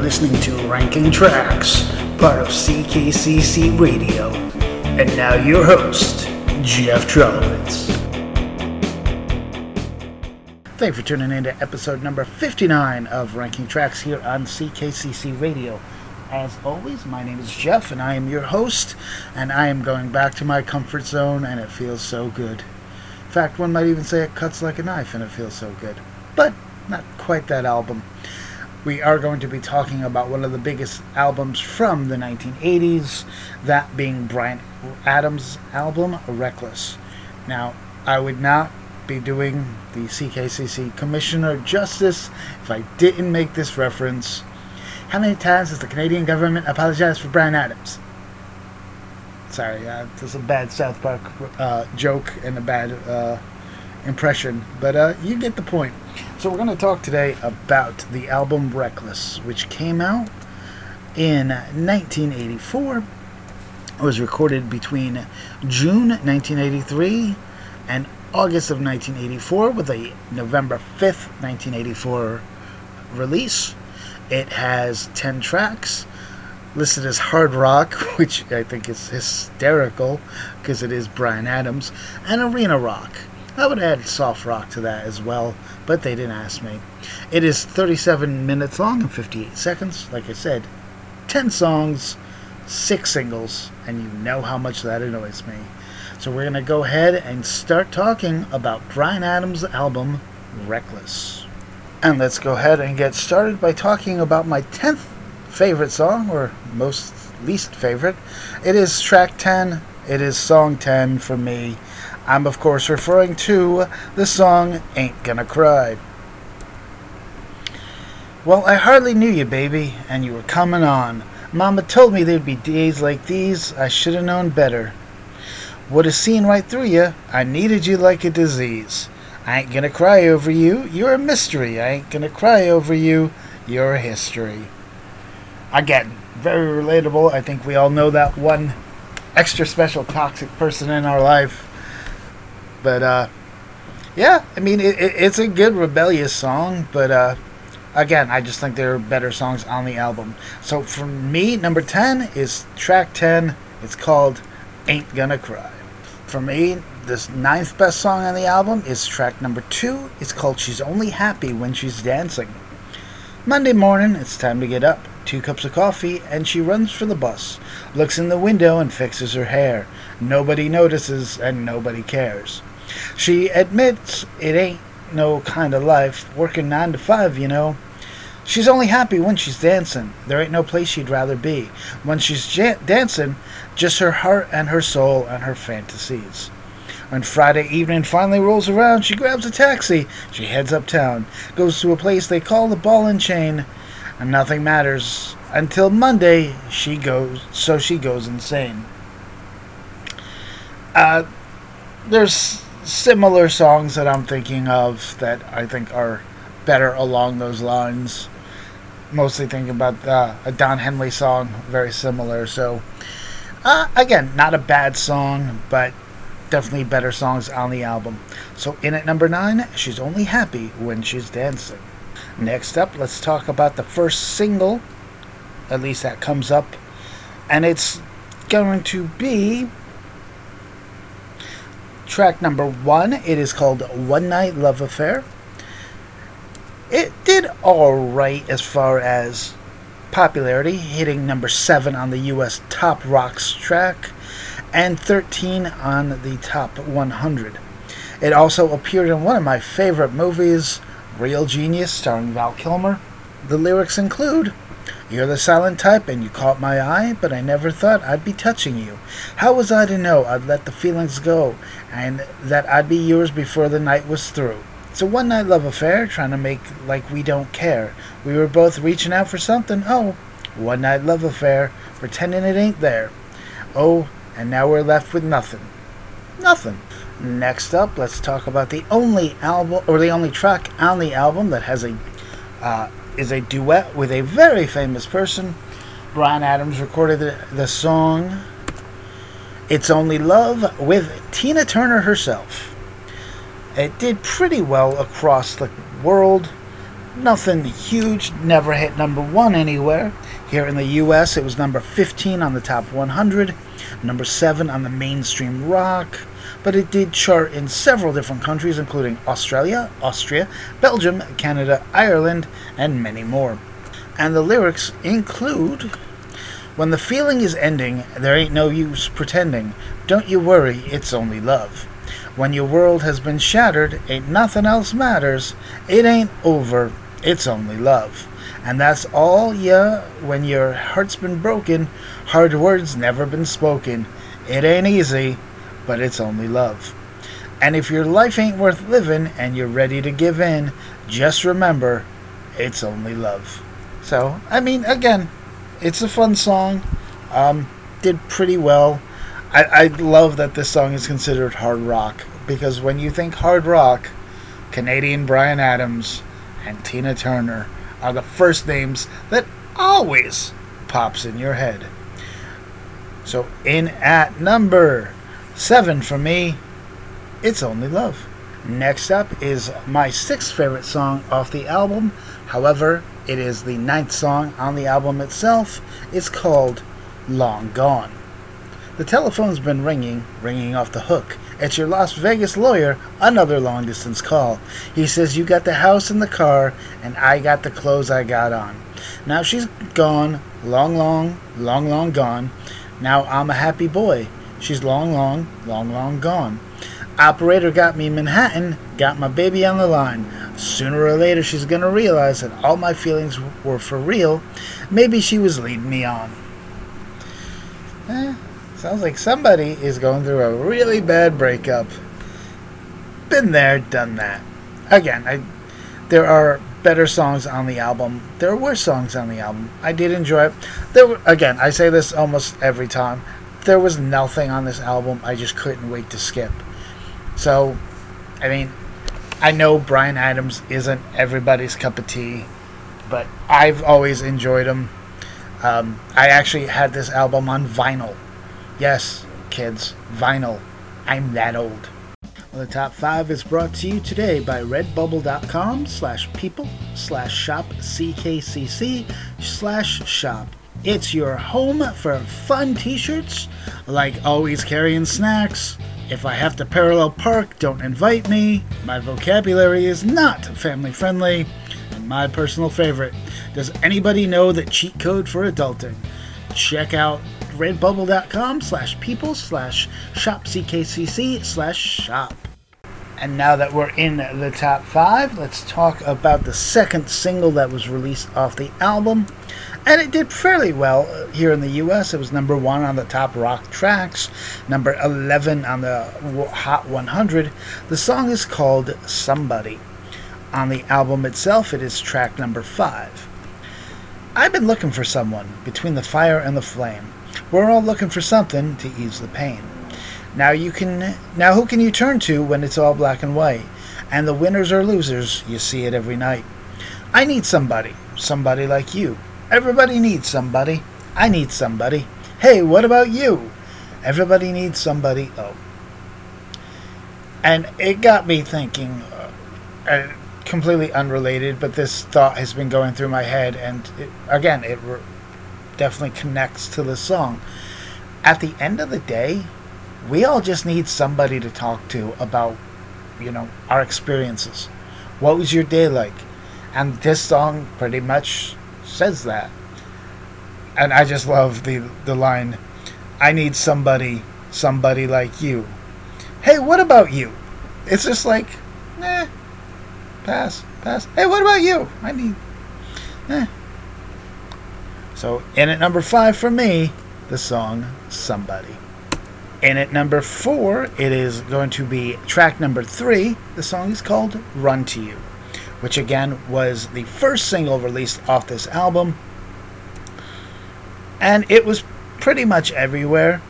listening to Ranking Tracks, part of CKCC Radio. And now your host, Jeff Trelowitz. Thanks for tuning in to episode number 59 of Ranking Tracks here on CKCC Radio. As always, my name is Jeff and I am your host, and I am going back to my comfort zone, and it feels so good. In fact, one might even say it cuts like a knife, and it feels so good. But not quite that album we are going to be talking about one of the biggest albums from the 1980s, that being Bryan Adams' album, Reckless. Now, I would not be doing the CKCC Commissioner justice if I didn't make this reference. How many times has the Canadian government apologized for Bryan Adams? Sorry, uh, this is a bad South Park uh, joke and a bad uh, impression, but uh, you get the point. So, we're going to talk today about the album Reckless, which came out in 1984. It was recorded between June 1983 and August of 1984 with a November 5th, 1984 release. It has 10 tracks listed as hard rock, which I think is hysterical because it is Bryan Adams, and arena rock. I would add soft rock to that as well, but they didn't ask me. It is 37 minutes long and 58 seconds. Like I said, 10 songs, 6 singles, and you know how much that annoys me. So we're going to go ahead and start talking about Bryan Adams' album, Reckless. And let's go ahead and get started by talking about my 10th favorite song, or most least favorite. It is track 10. It is song 10 for me. I'm, of course, referring to the song Ain't Gonna Cry. Well, I hardly knew you, baby, and you were coming on. Mama told me there'd be days like these. I should have known better. Would have seen right through you. I needed you like a disease. I ain't gonna cry over you. You're a mystery. I ain't gonna cry over you. You're a history. Again, very relatable. I think we all know that one extra special toxic person in our life but uh, yeah, I mean, it, it, it's a good rebellious song, but uh, again, I just think there are better songs on the album. So for me, number 10 is track 10. It's called Ain't Gonna Cry. For me, this ninth best song on the album is track number 2. It's called She's Only Happy When She's Dancing. Monday morning, it's time to get up. Two cups of coffee, and she runs for the bus, looks in the window and fixes her hair. Nobody notices, and nobody cares. She admits it ain't no kind of life, working nine to five, you know. She's only happy when she's dancing. There ain't no place she'd rather be. When she's ja- dancing, just her heart and her soul and her fantasies. When Friday evening finally rolls around, she grabs a taxi. She heads uptown, goes to a place they call the Ball and Chain, and nothing matters until Monday. She goes, so she goes insane. Uh, there's similar songs that I'm thinking of that I think are better along those lines. Mostly thinking about uh, a Don Henley song, very similar. So, uh, again, not a bad song, but definitely better songs on the album. So, in at number nine, she's only happy when she's dancing. Next up, let's talk about the first single, at least that comes up, and it's going to be track number one. It is called One Night Love Affair. It did alright as far as popularity, hitting number seven on the US Top Rocks track and 13 on the Top 100. It also appeared in one of my favorite movies, Real Genius, starring Val Kilmer. The lyrics include you're the silent type, and you caught my eye, but I never thought I'd be touching you. How was I to know I'd let the feelings go, and that I'd be yours before the night was through? It's a one night love affair, trying to make like we don't care. We were both reaching out for something. Oh, one night love affair, pretending it ain't there. Oh, and now we're left with nothing. Nothing. Next up, let's talk about the only album, or the only track on the album that has a uh, is a duet with a very famous person. Bryan Adams recorded the, the song It's Only Love with Tina Turner herself. It did pretty well across the world. nothing huge, never hit number one anywhere. Here in the US, it was number 15 on the top 100, number 7 on the mainstream rock, but it did chart in several different countries, including Australia, Austria, Belgium, Canada, Ireland, and many more. And the lyrics include When the feeling is ending, there ain't no use pretending. Don't you worry, it's only love. When your world has been shattered, ain't nothing else matters. It ain't over, it's only love. And that's all ya when your heart's been broken, hard words never been spoken. It ain't easy, but it's only love. And if your life ain't worth living and you're ready to give in, just remember, it's only love. So, I mean, again, it's a fun song. Um, did pretty well. I, I love that this song is considered hard rock because when you think hard rock, Canadian Bryan Adams and Tina Turner are the first names that always pops in your head. So in at number seven for me, it's only love. Next up is my sixth favorite song off the album. However, it is the ninth song on the album itself. It's called Long Gone. The telephone's been ringing, ringing off the hook. It's your Las Vegas lawyer, another long distance call. He says you got the house and the car, and I got the clothes I got on. Now she's gone, long, long, long, long gone. Now I'm a happy boy. She's long, long, long, long gone. Operator got me Manhattan, got my baby on the line. Sooner or later, she's gonna realize that all my feelings were for real. Maybe she was leading me on. Eh, sounds like somebody is going through a really bad breakup. Been there, done that. Again, I, there are better songs on the album. There were songs on the album. I did enjoy it. There were, again, I say this almost every time. There was nothing on this album I just couldn't wait to skip. So, I mean, I know Bryan Adams isn't everybody's cup of tea, but I've always enjoyed him. Um, I actually had this album on vinyl. Yes, kids, vinyl. I'm that old. Well, the top five is brought to you today by redbubble.com slash people slash shop ckcc slash shop. It's your home for fun t-shirts, like always carrying snacks. If I have to parallel park, don't invite me. My vocabulary is not family friendly. And my personal favorite, does anybody know the cheat code for adulting? Check out redbubble.com slash people slash shop ckcc slash shop. And now that we're in the top five, let's talk about the second single that was released off the album. And it did fairly well here in the US. It was number one on the top rock tracks, number 11 on the Hot 100. The song is called Somebody. On the album itself, it is track number five. I've been looking for someone between the fire and the flame. We're all looking for something to ease the pain. Now you can now who can you turn to when it's all black and white? And the winners or losers, you see it every night. I need somebody, somebody like you. Everybody needs somebody. I need somebody. Hey, what about you? Everybody needs somebody. Oh. And it got me thinking, uh, uh, completely unrelated, but this thought has been going through my head, and it, again, it re- definitely connects to the song. At the end of the day, we all just need somebody to talk to about, you know, our experiences. What was your day like? And this song pretty much says that. And I just love the the line, I need somebody, somebody like you. Hey, what about you? It's just like, eh, pass, pass. Hey, what about you? I need, eh. So, in at number five for me, the song Somebody. And at number four, it is going to be track number three. The song is called Run to You, which again was the first single released off this album. And it was pretty much everywhere.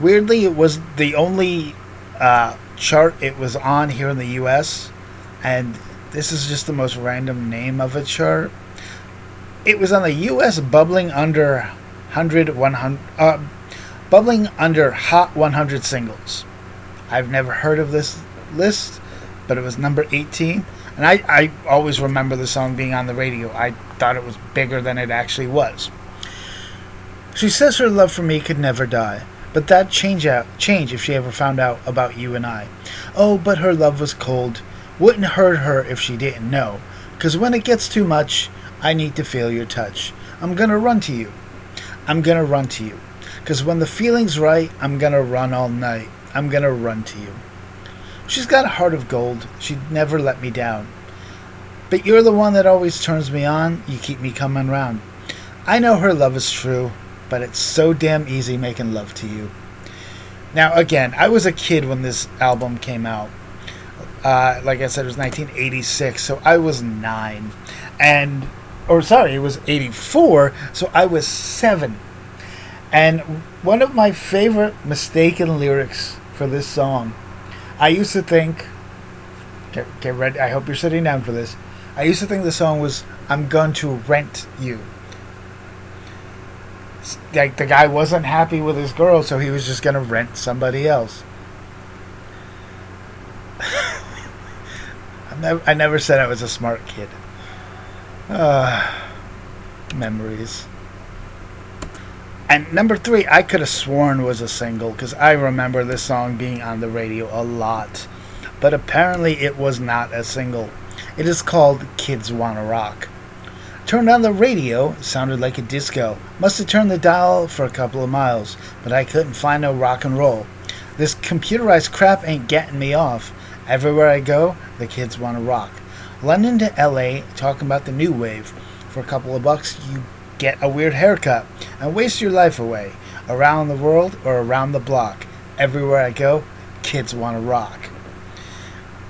Weirdly, it was the only uh, chart it was on here in the US. And this is just the most random name of a chart. It was on the US bubbling under 100, 100, uh, bubbling under Hot 100 singles. I've never heard of this list, but it was number 18. And I, I always remember the song being on the radio. I thought it was bigger than it actually was. She says her love for me could never die, but that change out change if she ever found out about you and I. Oh, but her love was cold. Wouldn't hurt her if she didn't know. Cause when it gets too much, I need to feel your touch. I'm gonna run to you. I'm gonna run to you. Cause when the feeling's right, I'm gonna run all night. I'm gonna run to you. She's got a heart of gold. She'd never let me down. But you're the one that always turns me on. You keep me coming round. I know her love is true, but it's so damn easy making love to you. Now, again, I was a kid when this album came out. Uh, like I said, it was 1986, so I was nine. And, or sorry, it was 84, so I was seven. And one of my favorite mistaken lyrics for this song, I used to think, get, get ready, I hope you're sitting down for this. I used to think the song was, I'm going to rent you like the guy wasn't happy with his girl, so he was just gonna rent somebody else. I never, I never said I was a smart kid. Uh, memories. And number three, I could have sworn was a single because I remember this song being on the radio a lot. But apparently it was not a single. It is called Kids Wanna Rock. Turned on the radio, sounded like a disco. Must have turned the dial for a couple of miles, but I couldn't find no rock and roll. This computerized crap ain't getting me off. Everywhere I go, the kids want to rock. London to LA, talking about the new wave. For a couple of bucks, you get a weird haircut and waste your life away. Around the world or around the block. Everywhere I go, kids want to rock.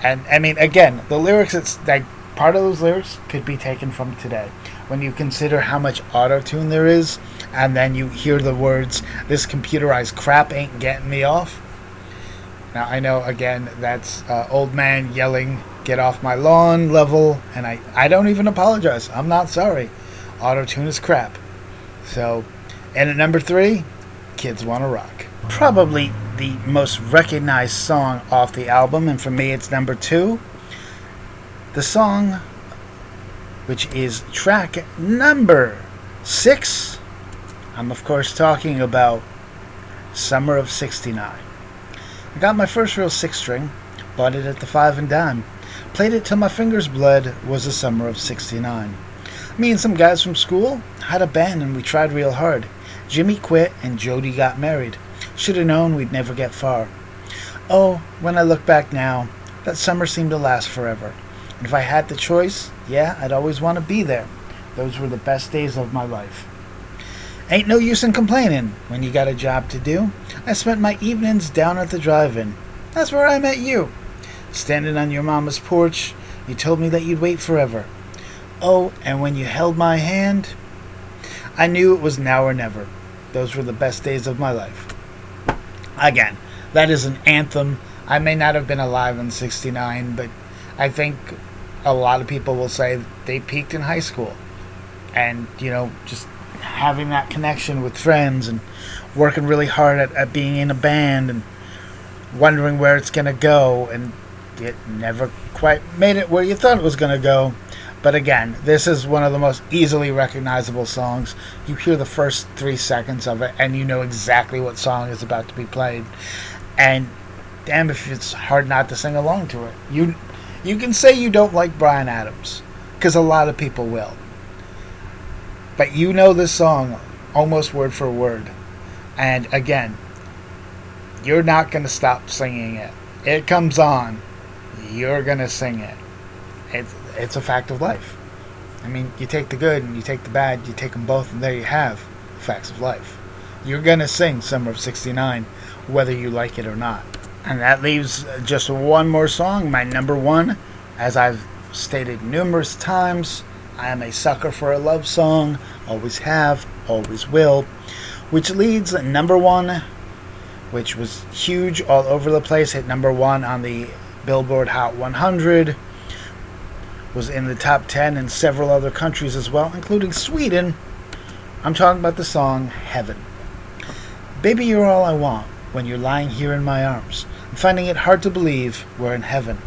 And I mean, again, the lyrics, it's like part of those lyrics could be taken from today when you consider how much auto tune there is, and then you hear the words, this computerized crap ain't getting me off. Now, I know, again, that's uh, old man yelling, get off my lawn level, and I, I don't even apologize. I'm not sorry. Auto tune is crap. So, and at number three, Kids Wanna Rock. Probably the most recognized song off the album, and for me, it's number two. The song which is track number six. I'm, of course, talking about Summer of 69. I got my first real six string, bought it at the five and dime, played it till my fingers bled, was the summer of 69. Me and some guys from school had a band and we tried real hard. Jimmy quit and Jody got married. Should have known we'd never get far. Oh, when I look back now, that summer seemed to last forever. And If I had the choice, yeah, I'd always want to be there. Those were the best days of my life. Ain't no use in complaining when you got a job to do. I spent my evenings down at the drive in. That's where I met you. Standing on your mama's porch, you told me that you'd wait forever. Oh, and when you held my hand, I knew it was now or never. Those were the best days of my life. Again, that is an anthem. I may not have been alive in 69, but I think a lot of people will say they peaked in high school. And, you know, just having that connection with friends and working really hard at, at being in a band and wondering where it's going to go. And it never quite made it where you thought it was going to go. But again, this is one of the most easily recognizable songs. You hear the first three seconds of it, and you know exactly what song is about to be played. And damn, if it's hard not to sing along to it. You you can say you don't like Bryan Adams, because a lot of people will. But you know this song almost word for word. And again, you're not going to stop singing it. It comes on, you're going to sing it. It's, it's a fact of life. I mean, you take the good and you take the bad, you take them both, and there you have facts of life. You're going to sing Summer of 69, whether you like it or not. And that leaves just one more song, my number one. As I've stated numerous times, I am a sucker for a love song, always have, always will. Which leads number one, which was huge all over the place, hit number one on the Billboard Hot 100, was in the top 10 in several other countries as well, including Sweden. I'm talking about the song Heaven. Baby, you're all I want when you're lying here in my arms. I'm finding it hard to believe we're in heaven.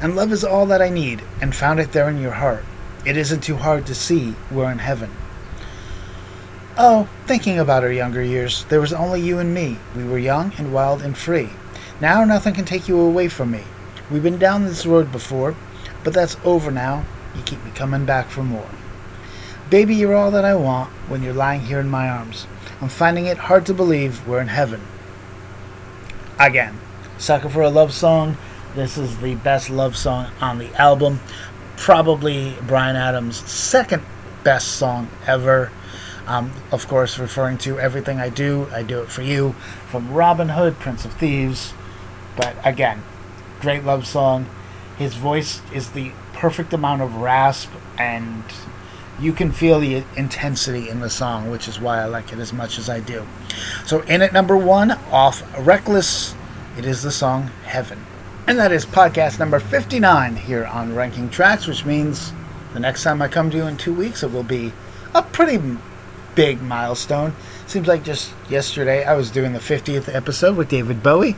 And love is all that I need, and found it there in your heart. It isn't too hard to see we're in heaven. Oh, thinking about our younger years, there was only you and me. We were young and wild and free. Now nothing can take you away from me. We've been down this road before, but that's over now. You keep me coming back for more. Baby, you're all that I want when you're lying here in my arms. I'm finding it hard to believe we're in heaven. Again, Sucker for a Love Song. This is the best love song on the album. Probably Bryan Adams' second best song ever. Um, of course, referring to Everything I Do, I Do It For You from Robin Hood, Prince of Thieves. But again, great love song. His voice is the perfect amount of rasp, and you can feel the intensity in the song, which is why I like it as much as I do. So, in at number one, off Reckless, it is the song Heaven. And that is podcast number 59 here on Ranking Tracks, which means the next time I come to you in two weeks, it will be a pretty big milestone. Seems like just yesterday I was doing the 50th episode with David Bowie.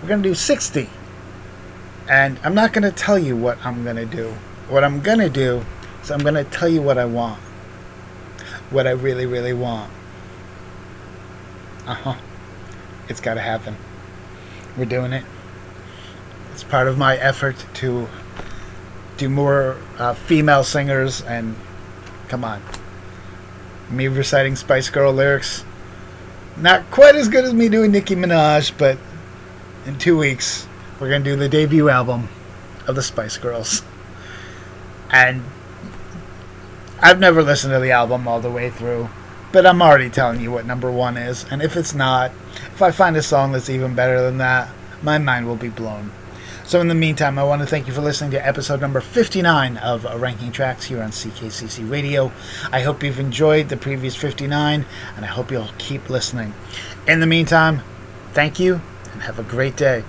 We're going to do 60. And I'm not going to tell you what I'm going to do. What I'm going to do is I'm going to tell you what I want. What I really, really want. Uh huh. It's got to happen. We're doing it. It's part of my effort to do more uh, female singers and come on me reciting Spice Girl lyrics. Not quite as good as me doing Nicki Minaj, but in two weeks, we're to do the debut album of the Spice Girls. And I've never listened to the album all the way through, but I'm already telling you what number one is. And if it's not, if I find a song that's even better than that, my mind will be blown. So, in the meantime, I want to thank you for listening to episode number 59 of Ranking Tracks here on CKCC Radio. I hope you've enjoyed the previous 59, and I hope you'll keep listening. In the meantime, thank you and have a great day.